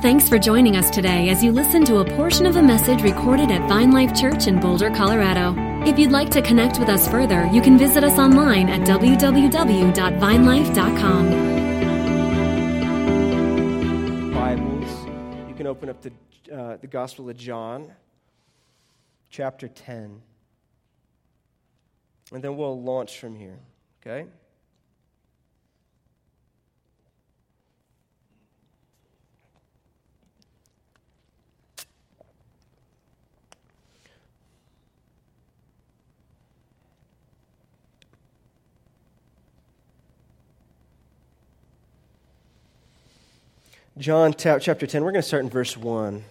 Thanks for joining us today as you listen to a portion of a message recorded at Vine Life Church in Boulder, Colorado. If you'd like to connect with us further, you can visit us online at www.vinelife.com. Bibles, you can open up to uh, the Gospel of John, chapter 10. And then we'll launch from here, okay? John chapter 10, we're going to start in verse 1.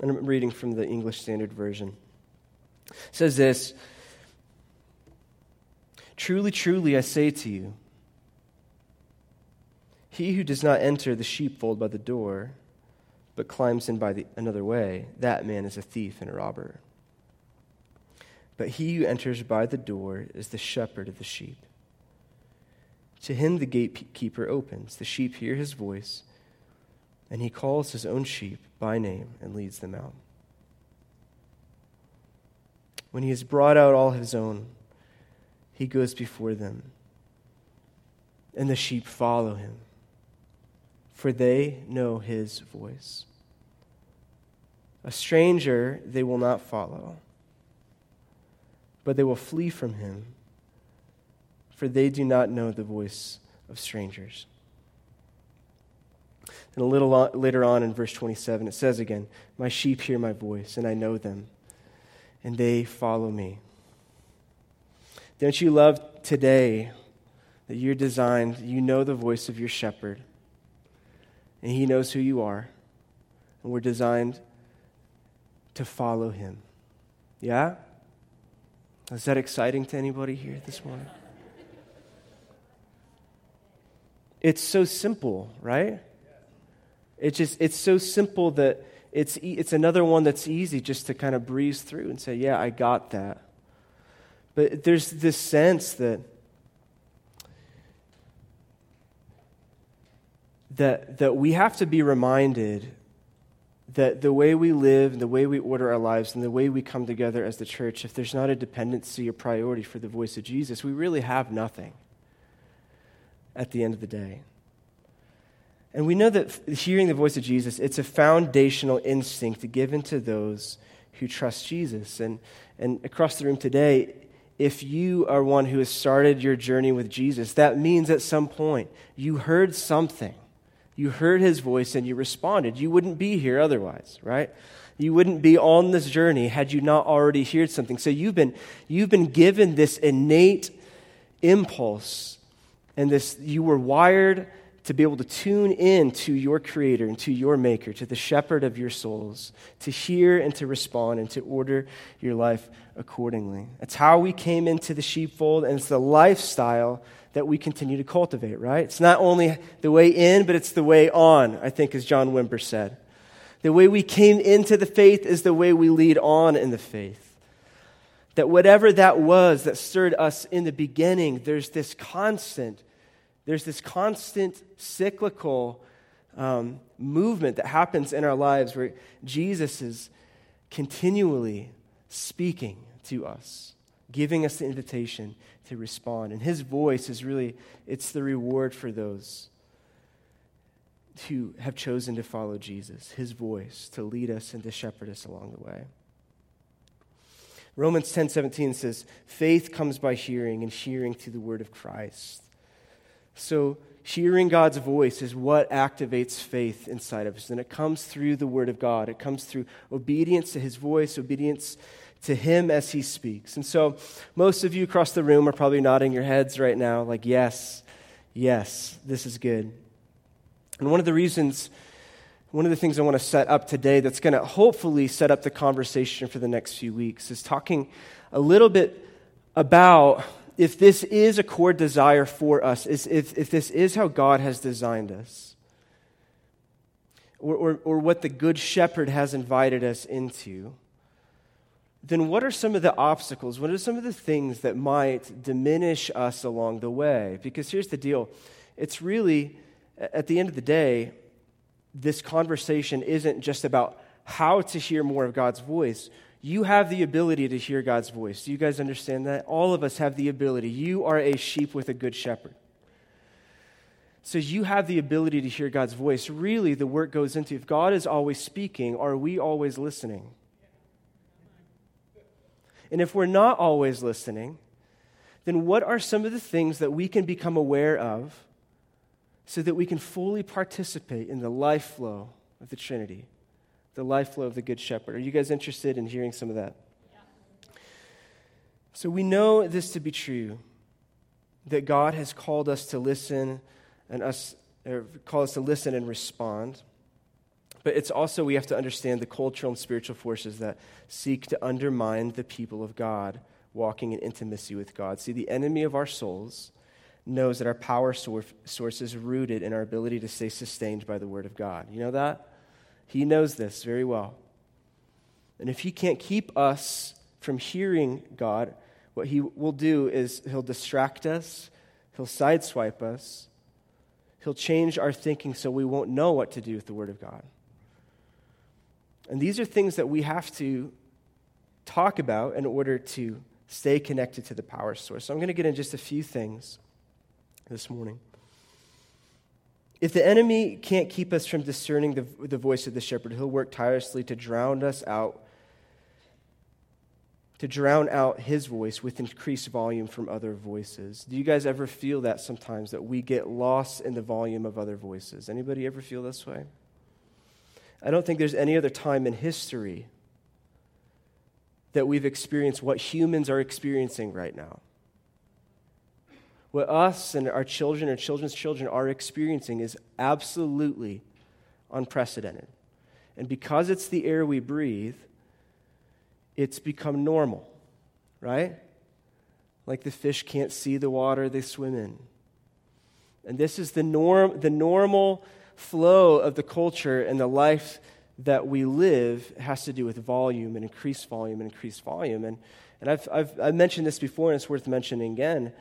And I'm reading from the English Standard Version. It says this Truly, truly, I say to you, he who does not enter the sheepfold by the door, but climbs in by the, another way, that man is a thief and a robber. But he who enters by the door is the shepherd of the sheep. To him the gatekeeper opens. The sheep hear his voice and he calls his own sheep by name and leads them out. When he has brought out all his own, he goes before them, and the sheep follow him, for they know his voice. A stranger they will not follow, but they will flee from him, for they do not know the voice of strangers. And a little later on in verse 27, it says again, My sheep hear my voice, and I know them, and they follow me. Don't you love today that you're designed, you know the voice of your shepherd, and he knows who you are, and we're designed to follow him? Yeah? Is that exciting to anybody here this morning? It's so simple, right? It's just it's so simple that it's it's another one that's easy just to kind of breeze through and say, "Yeah, I got that." But there's this sense that that that we have to be reminded that the way we live, and the way we order our lives, and the way we come together as the church, if there's not a dependency or priority for the voice of Jesus, we really have nothing at the end of the day. And we know that hearing the voice of Jesus, it's a foundational instinct given to those who trust Jesus. And, and across the room today, if you are one who has started your journey with Jesus, that means at some point you heard something. You heard his voice and you responded. You wouldn't be here otherwise, right? You wouldn't be on this journey had you not already heard something. So you've been, you've been given this innate impulse and this, you were wired to be able to tune in to your creator and to your maker, to the shepherd of your souls, to hear and to respond and to order your life accordingly. That's how we came into the sheepfold, and it's the lifestyle that we continue to cultivate, right? It's not only the way in, but it's the way on, I think, as John Wimber said. The way we came into the faith is the way we lead on in the faith. That whatever that was that stirred us in the beginning, there's this constant there's this constant cyclical um, movement that happens in our lives where Jesus is continually speaking to us, giving us the invitation to respond. And his voice is really, it's the reward for those who have chosen to follow Jesus, his voice to lead us and to shepherd us along the way. Romans 10 17 says, Faith comes by hearing, and hearing through the word of Christ. So, hearing God's voice is what activates faith inside of us. And it comes through the Word of God, it comes through obedience to His voice, obedience to Him as He speaks. And so, most of you across the room are probably nodding your heads right now, like, yes, yes, this is good. And one of the reasons, one of the things I want to set up today that's going to hopefully set up the conversation for the next few weeks is talking a little bit about if this is a core desire for us, if, if this is how God has designed us, or, or, or what the Good Shepherd has invited us into, then what are some of the obstacles? What are some of the things that might diminish us along the way? Because here's the deal it's really, at the end of the day, this conversation isn't just about how to hear more of God's voice. You have the ability to hear God's voice. Do you guys understand that? All of us have the ability. You are a sheep with a good shepherd. So you have the ability to hear God's voice. Really, the work goes into if God is always speaking, are we always listening? And if we're not always listening, then what are some of the things that we can become aware of so that we can fully participate in the life flow of the Trinity, the life flow of the Good Shepherd? Are you guys interested in hearing some of that? So we know this to be true that God has called us to listen and us or call us to listen and respond. But it's also, we have to understand the cultural and spiritual forces that seek to undermine the people of God walking in intimacy with God. See, the enemy of our souls knows that our power source is rooted in our ability to stay sustained by the Word of God. You know that? He knows this very well. And if he can't keep us from hearing God, what he will do is he'll distract us, he'll sideswipe us, he'll change our thinking so we won't know what to do with the Word of God. And these are things that we have to talk about in order to stay connected to the power source. So I'm going to get in just a few things this morning. If the enemy can't keep us from discerning the, the voice of the shepherd, he'll work tirelessly to drown us out, to drown out his voice with increased volume from other voices. Do you guys ever feel that sometimes, that we get lost in the volume of other voices? Anybody ever feel this way? I don't think there's any other time in history that we've experienced what humans are experiencing right now. What us and our children and children's children are experiencing is absolutely unprecedented. And because it's the air we breathe, it's become normal, right? Like the fish can't see the water they swim in. And this is the norm, the normal flow of the culture and the life that we live has to do with volume and increased volume and increased volume. And, and I've, I've, I've mentioned this before, and it's worth mentioning again.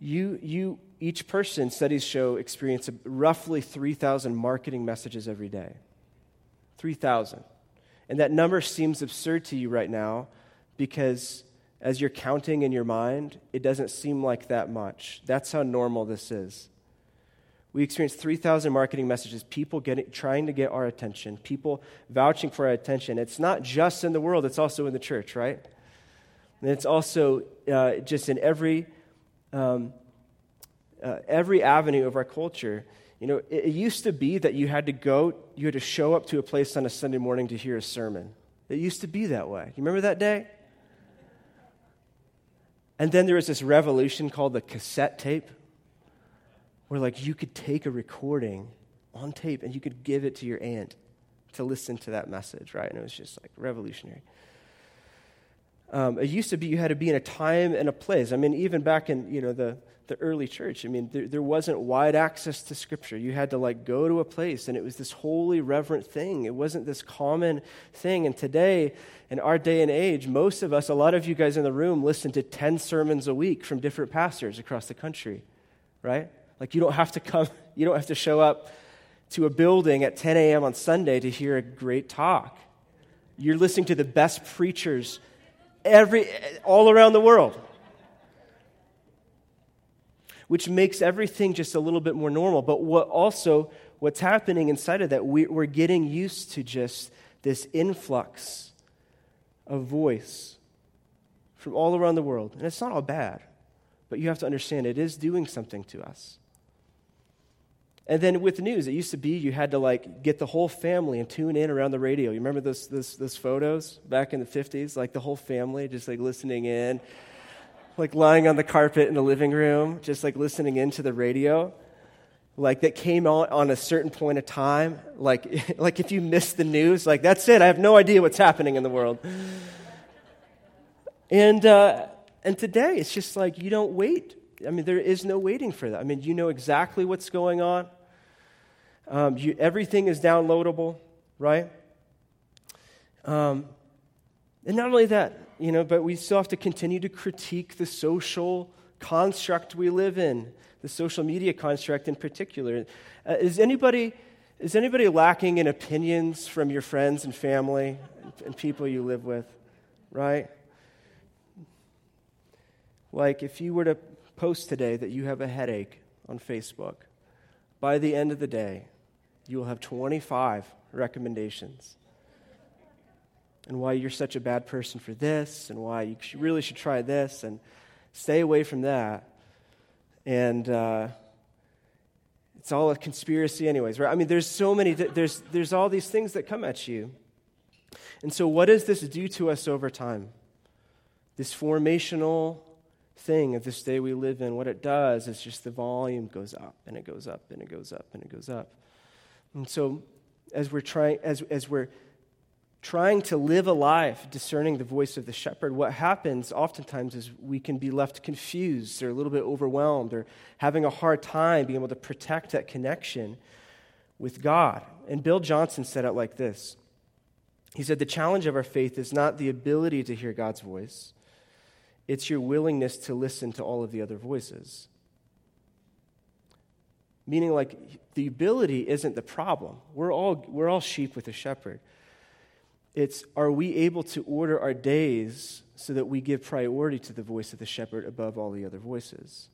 You, you, each person, studies show, experience roughly 3,000 marketing messages every day. 3,000. And that number seems absurd to you right now because as you're counting in your mind, it doesn't seem like that much. That's how normal this is. We experience 3,000 marketing messages, people getting, trying to get our attention, people vouching for our attention. It's not just in the world, it's also in the church, right? And it's also uh, just in every, um, uh, every avenue of our culture. You know, it, it used to be that you had to go, you had to show up to a place on a Sunday morning to hear a sermon. It used to be that way. You remember that day? And then there was this revolution called the cassette tape where like you could take a recording on tape and you could give it to your aunt to listen to that message, right? And it was just like revolutionary. Um, it used to be you had to be in a time and a place. I mean, even back in you know the the early church, I mean, there, there wasn't wide access to Scripture. You had to like go to a place, and it was this holy, reverent thing. It wasn't this common thing. And today, in our day and age, most of us, a lot of you guys in the room, listen to ten sermons a week from different pastors across the country, right? Like, you don't have to come, you don't have to show up to a building at 10 a.m. on Sunday to hear a great talk. You're listening to the best preachers every, all around the world, which makes everything just a little bit more normal. But what also, what's happening inside of that, we, we're getting used to just this influx of voice from all around the world. And it's not all bad, but you have to understand it is doing something to us. And then with news, it used to be you had to like get the whole family and tune in around the radio. You remember those, those, those photos back in the 50s? Like the whole family just like listening in, like lying on the carpet in the living room, just like listening into the radio. Like that came out on a certain point of time. Like, like if you missed the news, like that's it. I have no idea what's happening in the world. And, uh, and today, it's just like you don't wait. I mean, there is no waiting for that. I mean, you know exactly what's going on. Um, you, everything is downloadable, right? Um, and not only that, you know, but we still have to continue to critique the social construct we live in, the social media construct in particular. Uh, is anybody, Is anybody lacking in opinions from your friends and family and people you live with? Right? Like if you were to post today that you have a headache on Facebook, by the end of the day, you will have 25 recommendations. And why you're such a bad person for this, and why you really should try this, and stay away from that. And uh, it's all a conspiracy, anyways, right? I mean, there's so many, there's, there's all these things that come at you. And so, what does this do to us over time? This formational thing of this day we live in, what it does is just the volume goes up and it goes up and it goes up and it goes up. And so, as we're trying, as, as we're trying to live a life discerning the voice of the shepherd, what happens oftentimes is we can be left confused or a little bit overwhelmed or having a hard time being able to protect that connection with God. And Bill Johnson said it like this He said, The challenge of our faith is not the ability to hear God's voice, it's your willingness to listen to all of the other voices. Meaning, like, the ability isn't the problem. We're all, we're all sheep with a shepherd. It's are we able to order our days so that we give priority to the voice of the shepherd above all the other voices?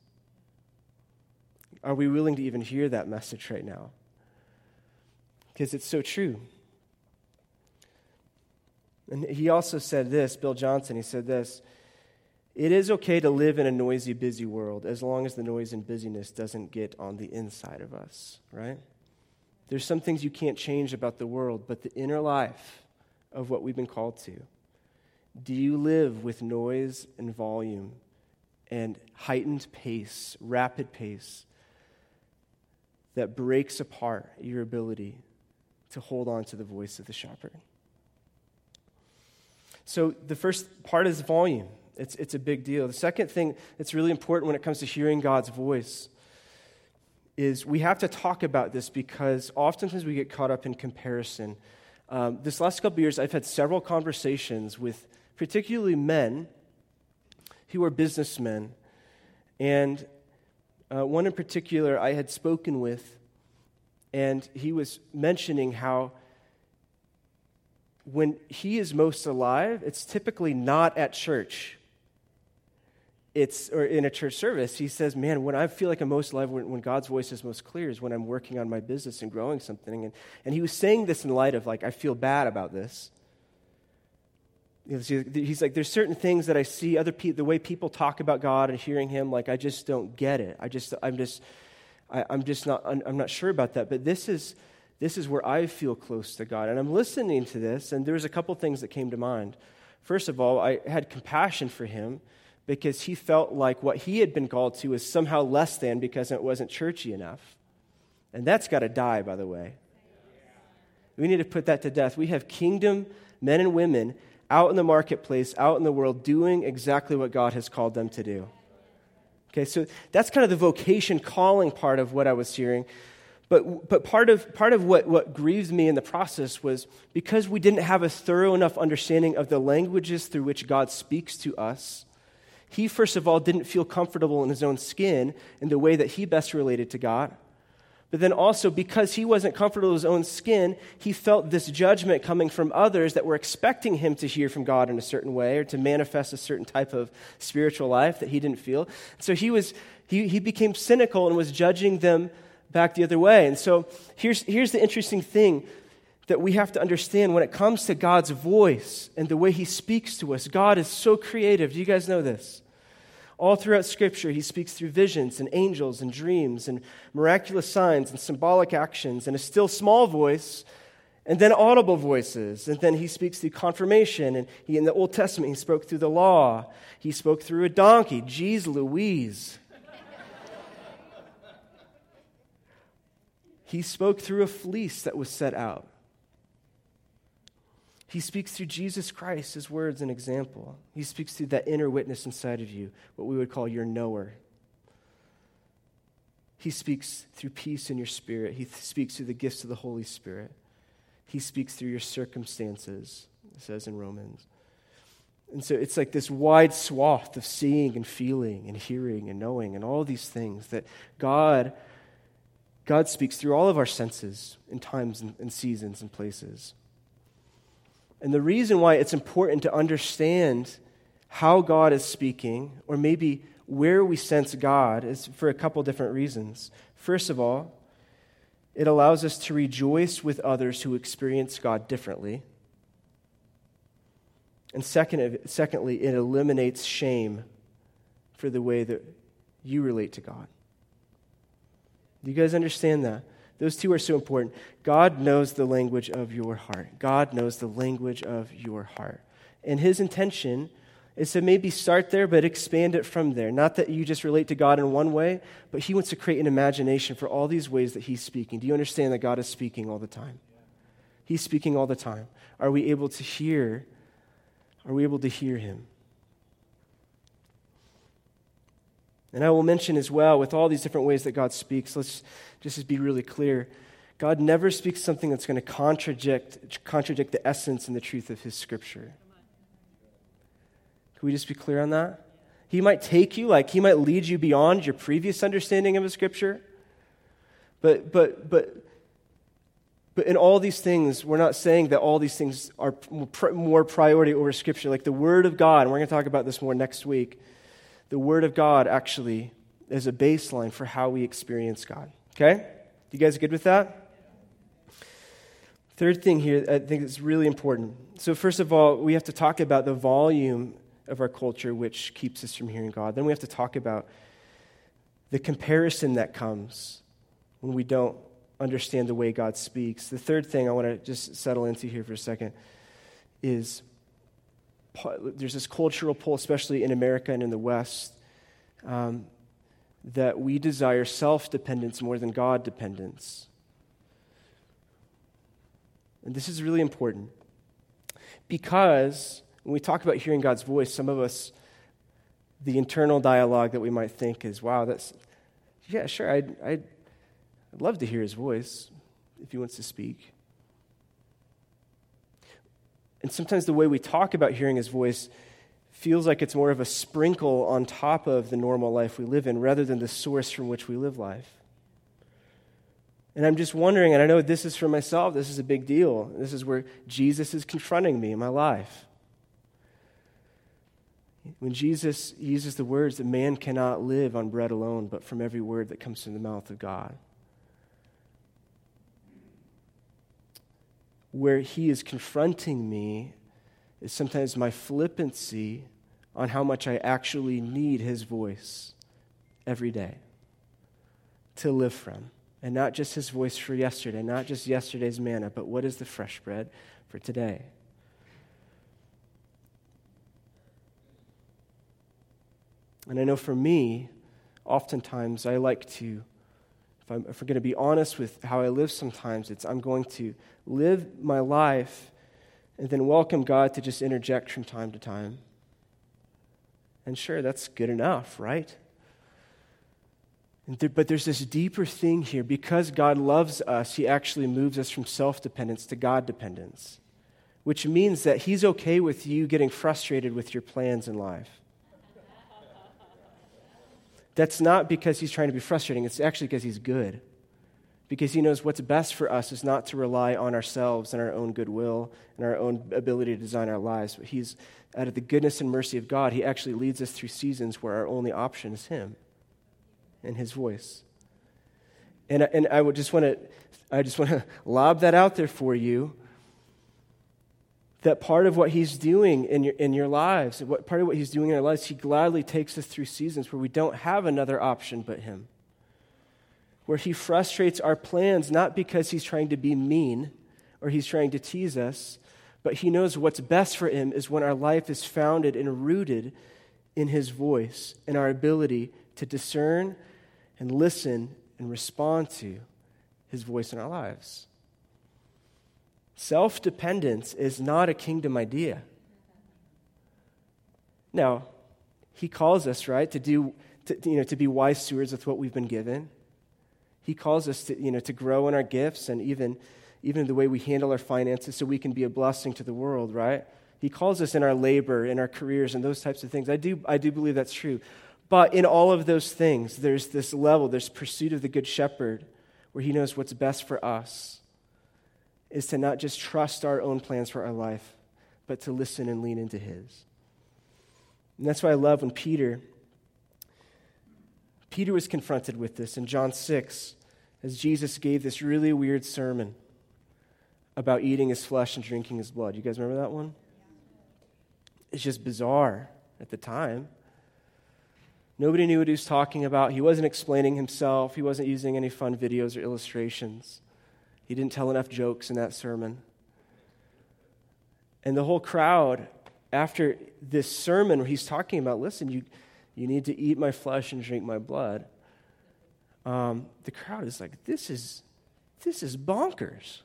Are we willing to even hear that message right now? Because it's so true. And he also said this, Bill Johnson, he said this It is okay to live in a noisy, busy world as long as the noise and busyness doesn't get on the inside of us, right? There's some things you can't change about the world, but the inner life, of what we've been called to? Do you live with noise and volume and heightened pace, rapid pace, that breaks apart your ability to hold on to the voice of the shepherd? So, the first part is volume. It's, it's a big deal. The second thing that's really important when it comes to hearing God's voice is we have to talk about this because oftentimes we get caught up in comparison um, this last couple years, I've had several conversations with particularly men who are businessmen. And uh, one in particular I had spoken with, and he was mentioning how when he is most alive, it's typically not at church it's or in a church service he says man when i feel like i'm most alive when, when, god's voice is most clear is when i'm working on my business and growing something. And, and he was saying this in light of like i feel bad about this. He's like there's certain things that i see other people the way people talk about god and hearing him like i just don't get it. I just i'm just I, i'm just not i'm not sure about that. But this is this is where i feel close to god. And i'm listening to this and there's a couple things that came to mind. First of all i had compassion for him because he felt like what he had been called to was somehow less than because it wasn't churchy enough. And that's got to die, by the way. We need to put that to death. We have kingdom men and women out in the marketplace, out in the world, doing exactly what God has called them to do. Okay, so that's kind of the vocation calling part of what I was hearing. But, but part of, part of what, what grieves me in the process was because we didn't have a thorough enough understanding of the languages through which God speaks to us he, first of all, didn't feel comfortable in his own skin in the way that he best related to God. But then also, because he wasn't comfortable in his own skin, he felt this judgment coming from others that were expecting him to hear from God in a certain way or to manifest a certain type of spiritual life that he didn't feel. So he, was, he, he became cynical and was judging them back the other way. And so here's, here's the interesting thing that we have to understand when it comes to God's voice and the way he speaks to us. God is so creative. Do you guys know this? All throughout Scripture, he speaks through visions and angels and dreams and miraculous signs and symbolic actions and a still small voice and then audible voices. And then he speaks through confirmation. And he, in the Old Testament, he spoke through the law. He spoke through a donkey. Geez Louise. he spoke through a fleece that was set out. He speaks through Jesus Christ, his words and example. He speaks through that inner witness inside of you, what we would call your knower. He speaks through peace in your spirit. He speaks through the gifts of the Holy Spirit. He speaks through your circumstances, it says in Romans. And so it's like this wide swath of seeing and feeling and hearing and knowing and all these things that God God speaks through all of our senses in times and seasons and places. And the reason why it's important to understand how God is speaking, or maybe where we sense God, is for a couple different reasons. First of all, it allows us to rejoice with others who experience God differently. And second, secondly, it eliminates shame for the way that you relate to God. Do you guys understand that? Those two are so important. God knows the language of your heart. God knows the language of your heart. And his intention is to maybe start there, but expand it from there. Not that you just relate to God in one way, but he wants to create an imagination for all these ways that he's speaking. Do you understand that God is speaking all the time? He's speaking all the time. Are we able to hear are we able to hear him? And I will mention as well, with all these different ways that God speaks, let's just be really clear. God never speaks something that's going to contradict, contradict the essence and the truth of his scripture. Can we just be clear on that? He might take you, like, he might lead you beyond your previous understanding of a scripture. But, but, but but in all these things, we're not saying that all these things are more priority over Scripture. Like the Word of God, and we're going to talk about this more next week. The Word of God actually is a baseline for how we experience God. Okay? You guys good with that? Third thing here, I think is really important. So, first of all, we have to talk about the volume of our culture which keeps us from hearing God. Then we have to talk about the comparison that comes when we don't understand the way God speaks. The third thing I want to just settle into here for a second is there's this cultural pull, especially in America and in the West, um, that we desire self dependence more than God dependence. And this is really important because when we talk about hearing God's voice, some of us, the internal dialogue that we might think is, wow, that's, yeah, sure, I'd, I'd I'd love to hear his voice if he wants to speak. And sometimes the way we talk about hearing his voice feels like it's more of a sprinkle on top of the normal life we live in rather than the source from which we live life. And I'm just wondering, and I know this is for myself, this is a big deal. This is where Jesus is confronting me in my life. When Jesus uses the words that man cannot live on bread alone, but from every word that comes from the mouth of God. Where he is confronting me is sometimes my flippancy on how much I actually need his voice every day to live from. And not just his voice for yesterday, not just yesterday's manna, but what is the fresh bread for today? And I know for me, oftentimes I like to if, I'm, if we're going to be honest with how I live sometimes, it's I'm going to live my life and then welcome God to just interject from time to time. And sure, that's good enough, right? But there's this deeper thing here. Because God loves us, He actually moves us from self dependence to God dependence, which means that He's okay with you getting frustrated with your plans in life. That's not because he's trying to be frustrating, it's actually because he's good. Because he knows what's best for us is not to rely on ourselves and our own goodwill and our own ability to design our lives. But he's, out of the goodness and mercy of God, he actually leads us through seasons where our only option is him and his voice. And, and I would just want to, I just want to lob that out there for you that part of what he's doing in your, in your lives, what, part of what he's doing in our lives, he gladly takes us through seasons where we don't have another option but him. Where he frustrates our plans, not because he's trying to be mean or he's trying to tease us, but he knows what's best for him is when our life is founded and rooted in his voice and our ability to discern and listen and respond to his voice in our lives. Self dependence is not a kingdom idea. Now, he calls us, right, to do, to, you know, to be wise stewards with what we've been given. He calls us to, you know, to grow in our gifts and even, even the way we handle our finances so we can be a blessing to the world, right? He calls us in our labor, in our careers, and those types of things. I do, I do believe that's true. But in all of those things, there's this level, there's pursuit of the good shepherd where He knows what's best for us, is to not just trust our own plans for our life, but to listen and lean into His. And that's why I love when Peter. Peter was confronted with this in John 6 as Jesus gave this really weird sermon about eating his flesh and drinking his blood. You guys remember that one? It's just bizarre at the time. Nobody knew what he was talking about. He wasn't explaining himself, he wasn't using any fun videos or illustrations. He didn't tell enough jokes in that sermon. And the whole crowd, after this sermon where he's talking about, listen, you, you need to eat my flesh and drink my blood, um, the crowd is like, this is, this is bonkers.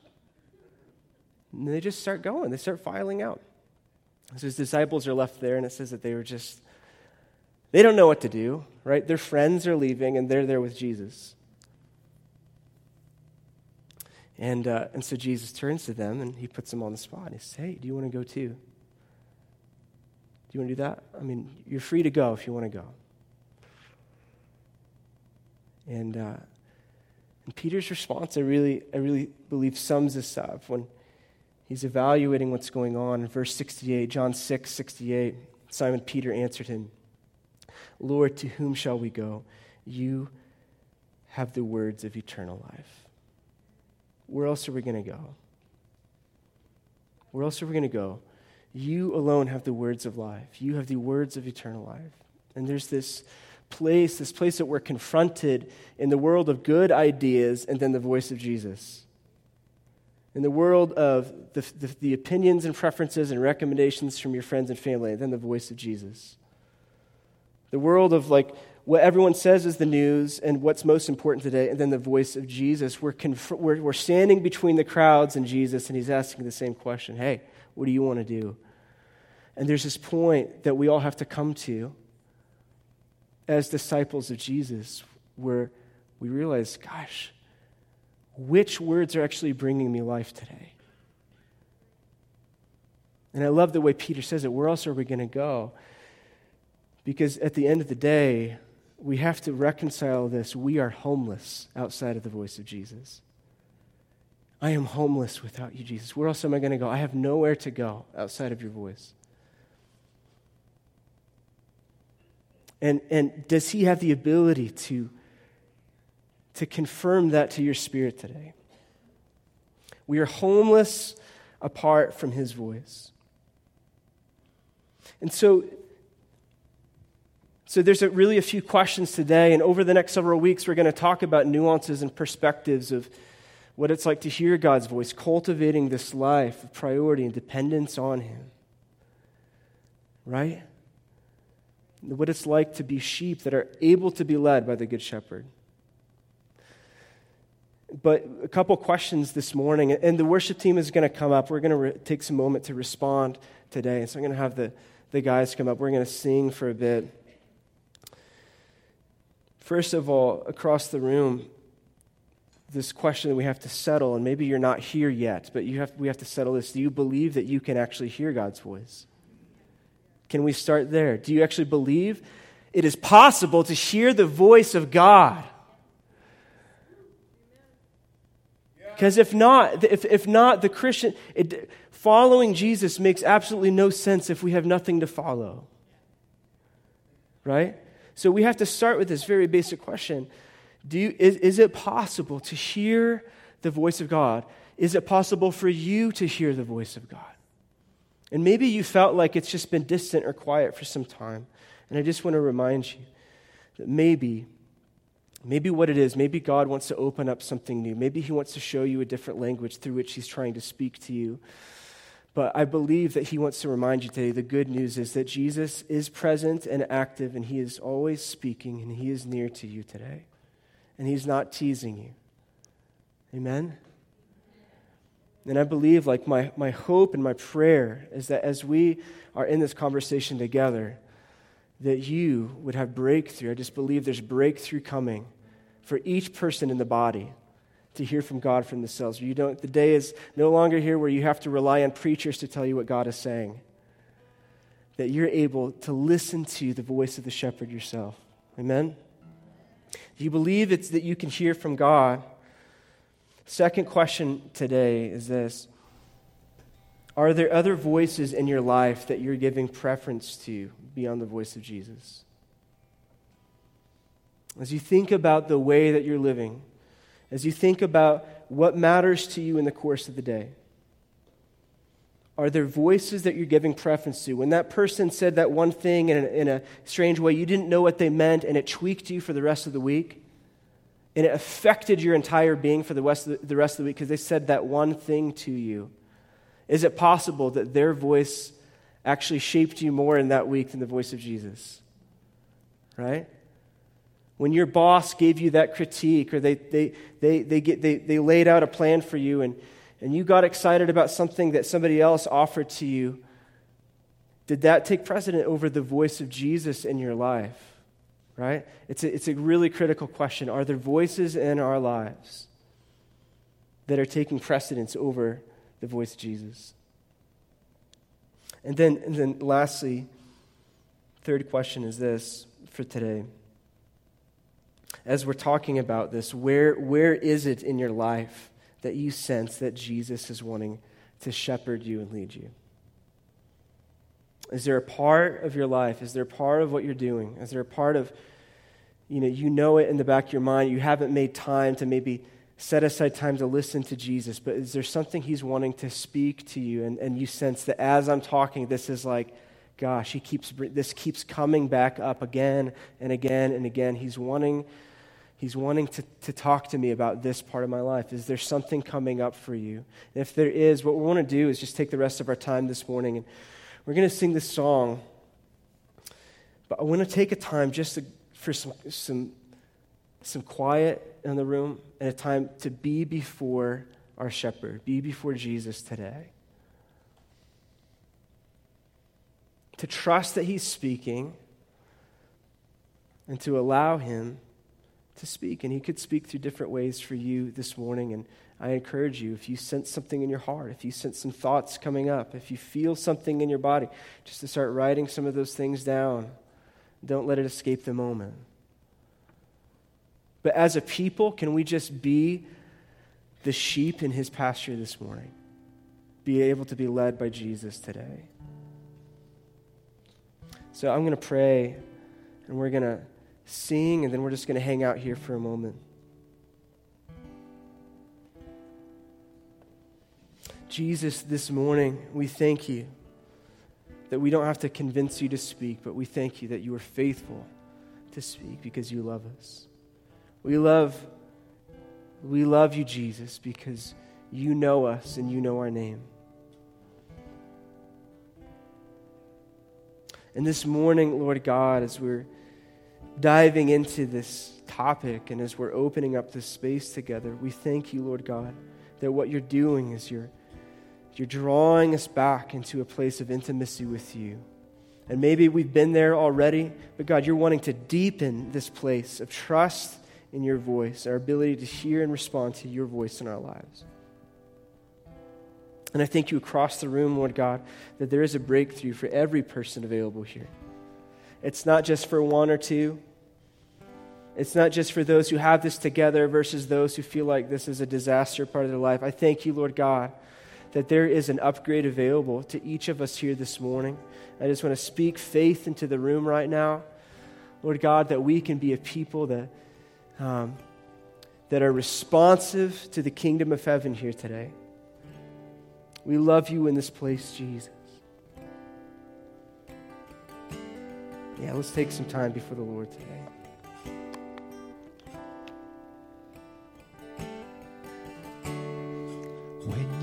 And they just start going, they start filing out. So his disciples are left there, and it says that they were just, they don't know what to do, right? Their friends are leaving, and they're there with Jesus. And, uh, and so Jesus turns to them and he puts them on the spot. And He says, Hey, do you want to go too? Do you want to do that? I mean, you're free to go if you want to go. And, uh, and Peter's response, I really, I really believe, sums this up when he's evaluating what's going on. In verse 68, John 6, 68, Simon Peter answered him, Lord, to whom shall we go? You have the words of eternal life. Where else are we going to go? Where else are we going to go? You alone have the words of life. You have the words of eternal life. And there's this place, this place that we're confronted in the world of good ideas and then the voice of Jesus. In the world of the, the, the opinions and preferences and recommendations from your friends and family, and then the voice of Jesus. The world of like what everyone says is the news and what's most important today, and then the voice of Jesus. We're, conf- we're, we're standing between the crowds and Jesus, and he's asking the same question Hey, what do you want to do? And there's this point that we all have to come to as disciples of Jesus where we realize, gosh, which words are actually bringing me life today? And I love the way Peter says it. Where else are we going to go? Because at the end of the day, we have to reconcile this. We are homeless outside of the voice of Jesus. I am homeless without you, Jesus. Where else am I going to go? I have nowhere to go outside of your voice. And, and does he have the ability to, to confirm that to your spirit today? We are homeless apart from his voice. And so so there's a, really a few questions today, and over the next several weeks, we're going to talk about nuances and perspectives of what it's like to hear God's voice, cultivating this life of priority and dependence on Him. Right? What it's like to be sheep that are able to be led by the Good Shepherd. But a couple questions this morning, and the worship team is going to come up. We're going to re- take some moment to respond today. So I'm going to have the, the guys come up. We're going to sing for a bit. First of all, across the room, this question that we have to settle, and maybe you're not here yet, but have, we have to settle this. Do you believe that you can actually hear God's voice? Can we start there? Do you actually believe it is possible to hear the voice of God? Because if not, if, if not, the Christian, it, following Jesus makes absolutely no sense if we have nothing to follow. Right? So we have to start with this very basic question Do you, is, is it possible to hear the voice of God? Is it possible for you to hear the voice of God? And maybe you felt like it's just been distant or quiet for some time. And I just want to remind you that maybe, maybe what it is, maybe God wants to open up something new. Maybe He wants to show you a different language through which He's trying to speak to you. But I believe that he wants to remind you today the good news is that Jesus is present and active, and he is always speaking, and he is near to you today. And he's not teasing you. Amen? And I believe, like, my, my hope and my prayer is that as we are in this conversation together, that you would have breakthrough. I just believe there's breakthrough coming for each person in the body to hear from God from the cells. You don't, the day is no longer here where you have to rely on preachers to tell you what God is saying. That you're able to listen to the voice of the shepherd yourself. Amen? Do you believe it's that you can hear from God? Second question today is this Are there other voices in your life that you're giving preference to beyond the voice of Jesus? As you think about the way that you're living, as you think about what matters to you in the course of the day, are there voices that you're giving preference to? When that person said that one thing in a, in a strange way, you didn't know what they meant, and it tweaked you for the rest of the week, and it affected your entire being for the rest of the, the, rest of the week because they said that one thing to you. Is it possible that their voice actually shaped you more in that week than the voice of Jesus? Right? When your boss gave you that critique or they, they, they, they, get, they, they laid out a plan for you and, and you got excited about something that somebody else offered to you, did that take precedent over the voice of Jesus in your life? Right? It's a, it's a really critical question. Are there voices in our lives that are taking precedence over the voice of Jesus? And then, and then lastly, third question is this for today as we're talking about this, where, where is it in your life that you sense that Jesus is wanting to shepherd you and lead you? Is there a part of your life? Is there a part of what you're doing? Is there a part of, you know, you know it in the back of your mind, you haven't made time to maybe set aside time to listen to Jesus, but is there something he's wanting to speak to you and, and you sense that as I'm talking, this is like, gosh, he keeps, this keeps coming back up again and again and again. He's wanting He's wanting to, to talk to me about this part of my life. Is there something coming up for you? And if there is, what we want to do is just take the rest of our time this morning and we're going to sing this song. But I want to take a time just to, for some, some, some quiet in the room and a time to be before our shepherd, be before Jesus today. To trust that he's speaking and to allow him to speak. And He could speak through different ways for you this morning. And I encourage you, if you sense something in your heart, if you sense some thoughts coming up, if you feel something in your body, just to start writing some of those things down. Don't let it escape the moment. But as a people, can we just be the sheep in his pasture this morning? Be able to be led by Jesus today. So I'm going to pray, and we're going to sing, and then we're just going to hang out here for a moment. Jesus, this morning, we thank you that we don't have to convince you to speak, but we thank you that you are faithful to speak because you love us. We love, we love you, Jesus, because you know us and you know our name. And this morning, Lord God, as we're diving into this topic and as we're opening up this space together, we thank you, Lord God, that what you're doing is you're, you're drawing us back into a place of intimacy with you. And maybe we've been there already, but God, you're wanting to deepen this place of trust in your voice, our ability to hear and respond to your voice in our lives. And I thank you across the room, Lord God, that there is a breakthrough for every person available here. It's not just for one or two. It's not just for those who have this together versus those who feel like this is a disaster part of their life. I thank you, Lord God, that there is an upgrade available to each of us here this morning. I just want to speak faith into the room right now. Lord God, that we can be a people that, um, that are responsive to the kingdom of heaven here today. We love you in this place, Jesus. Yeah, let's take some time before the Lord today. When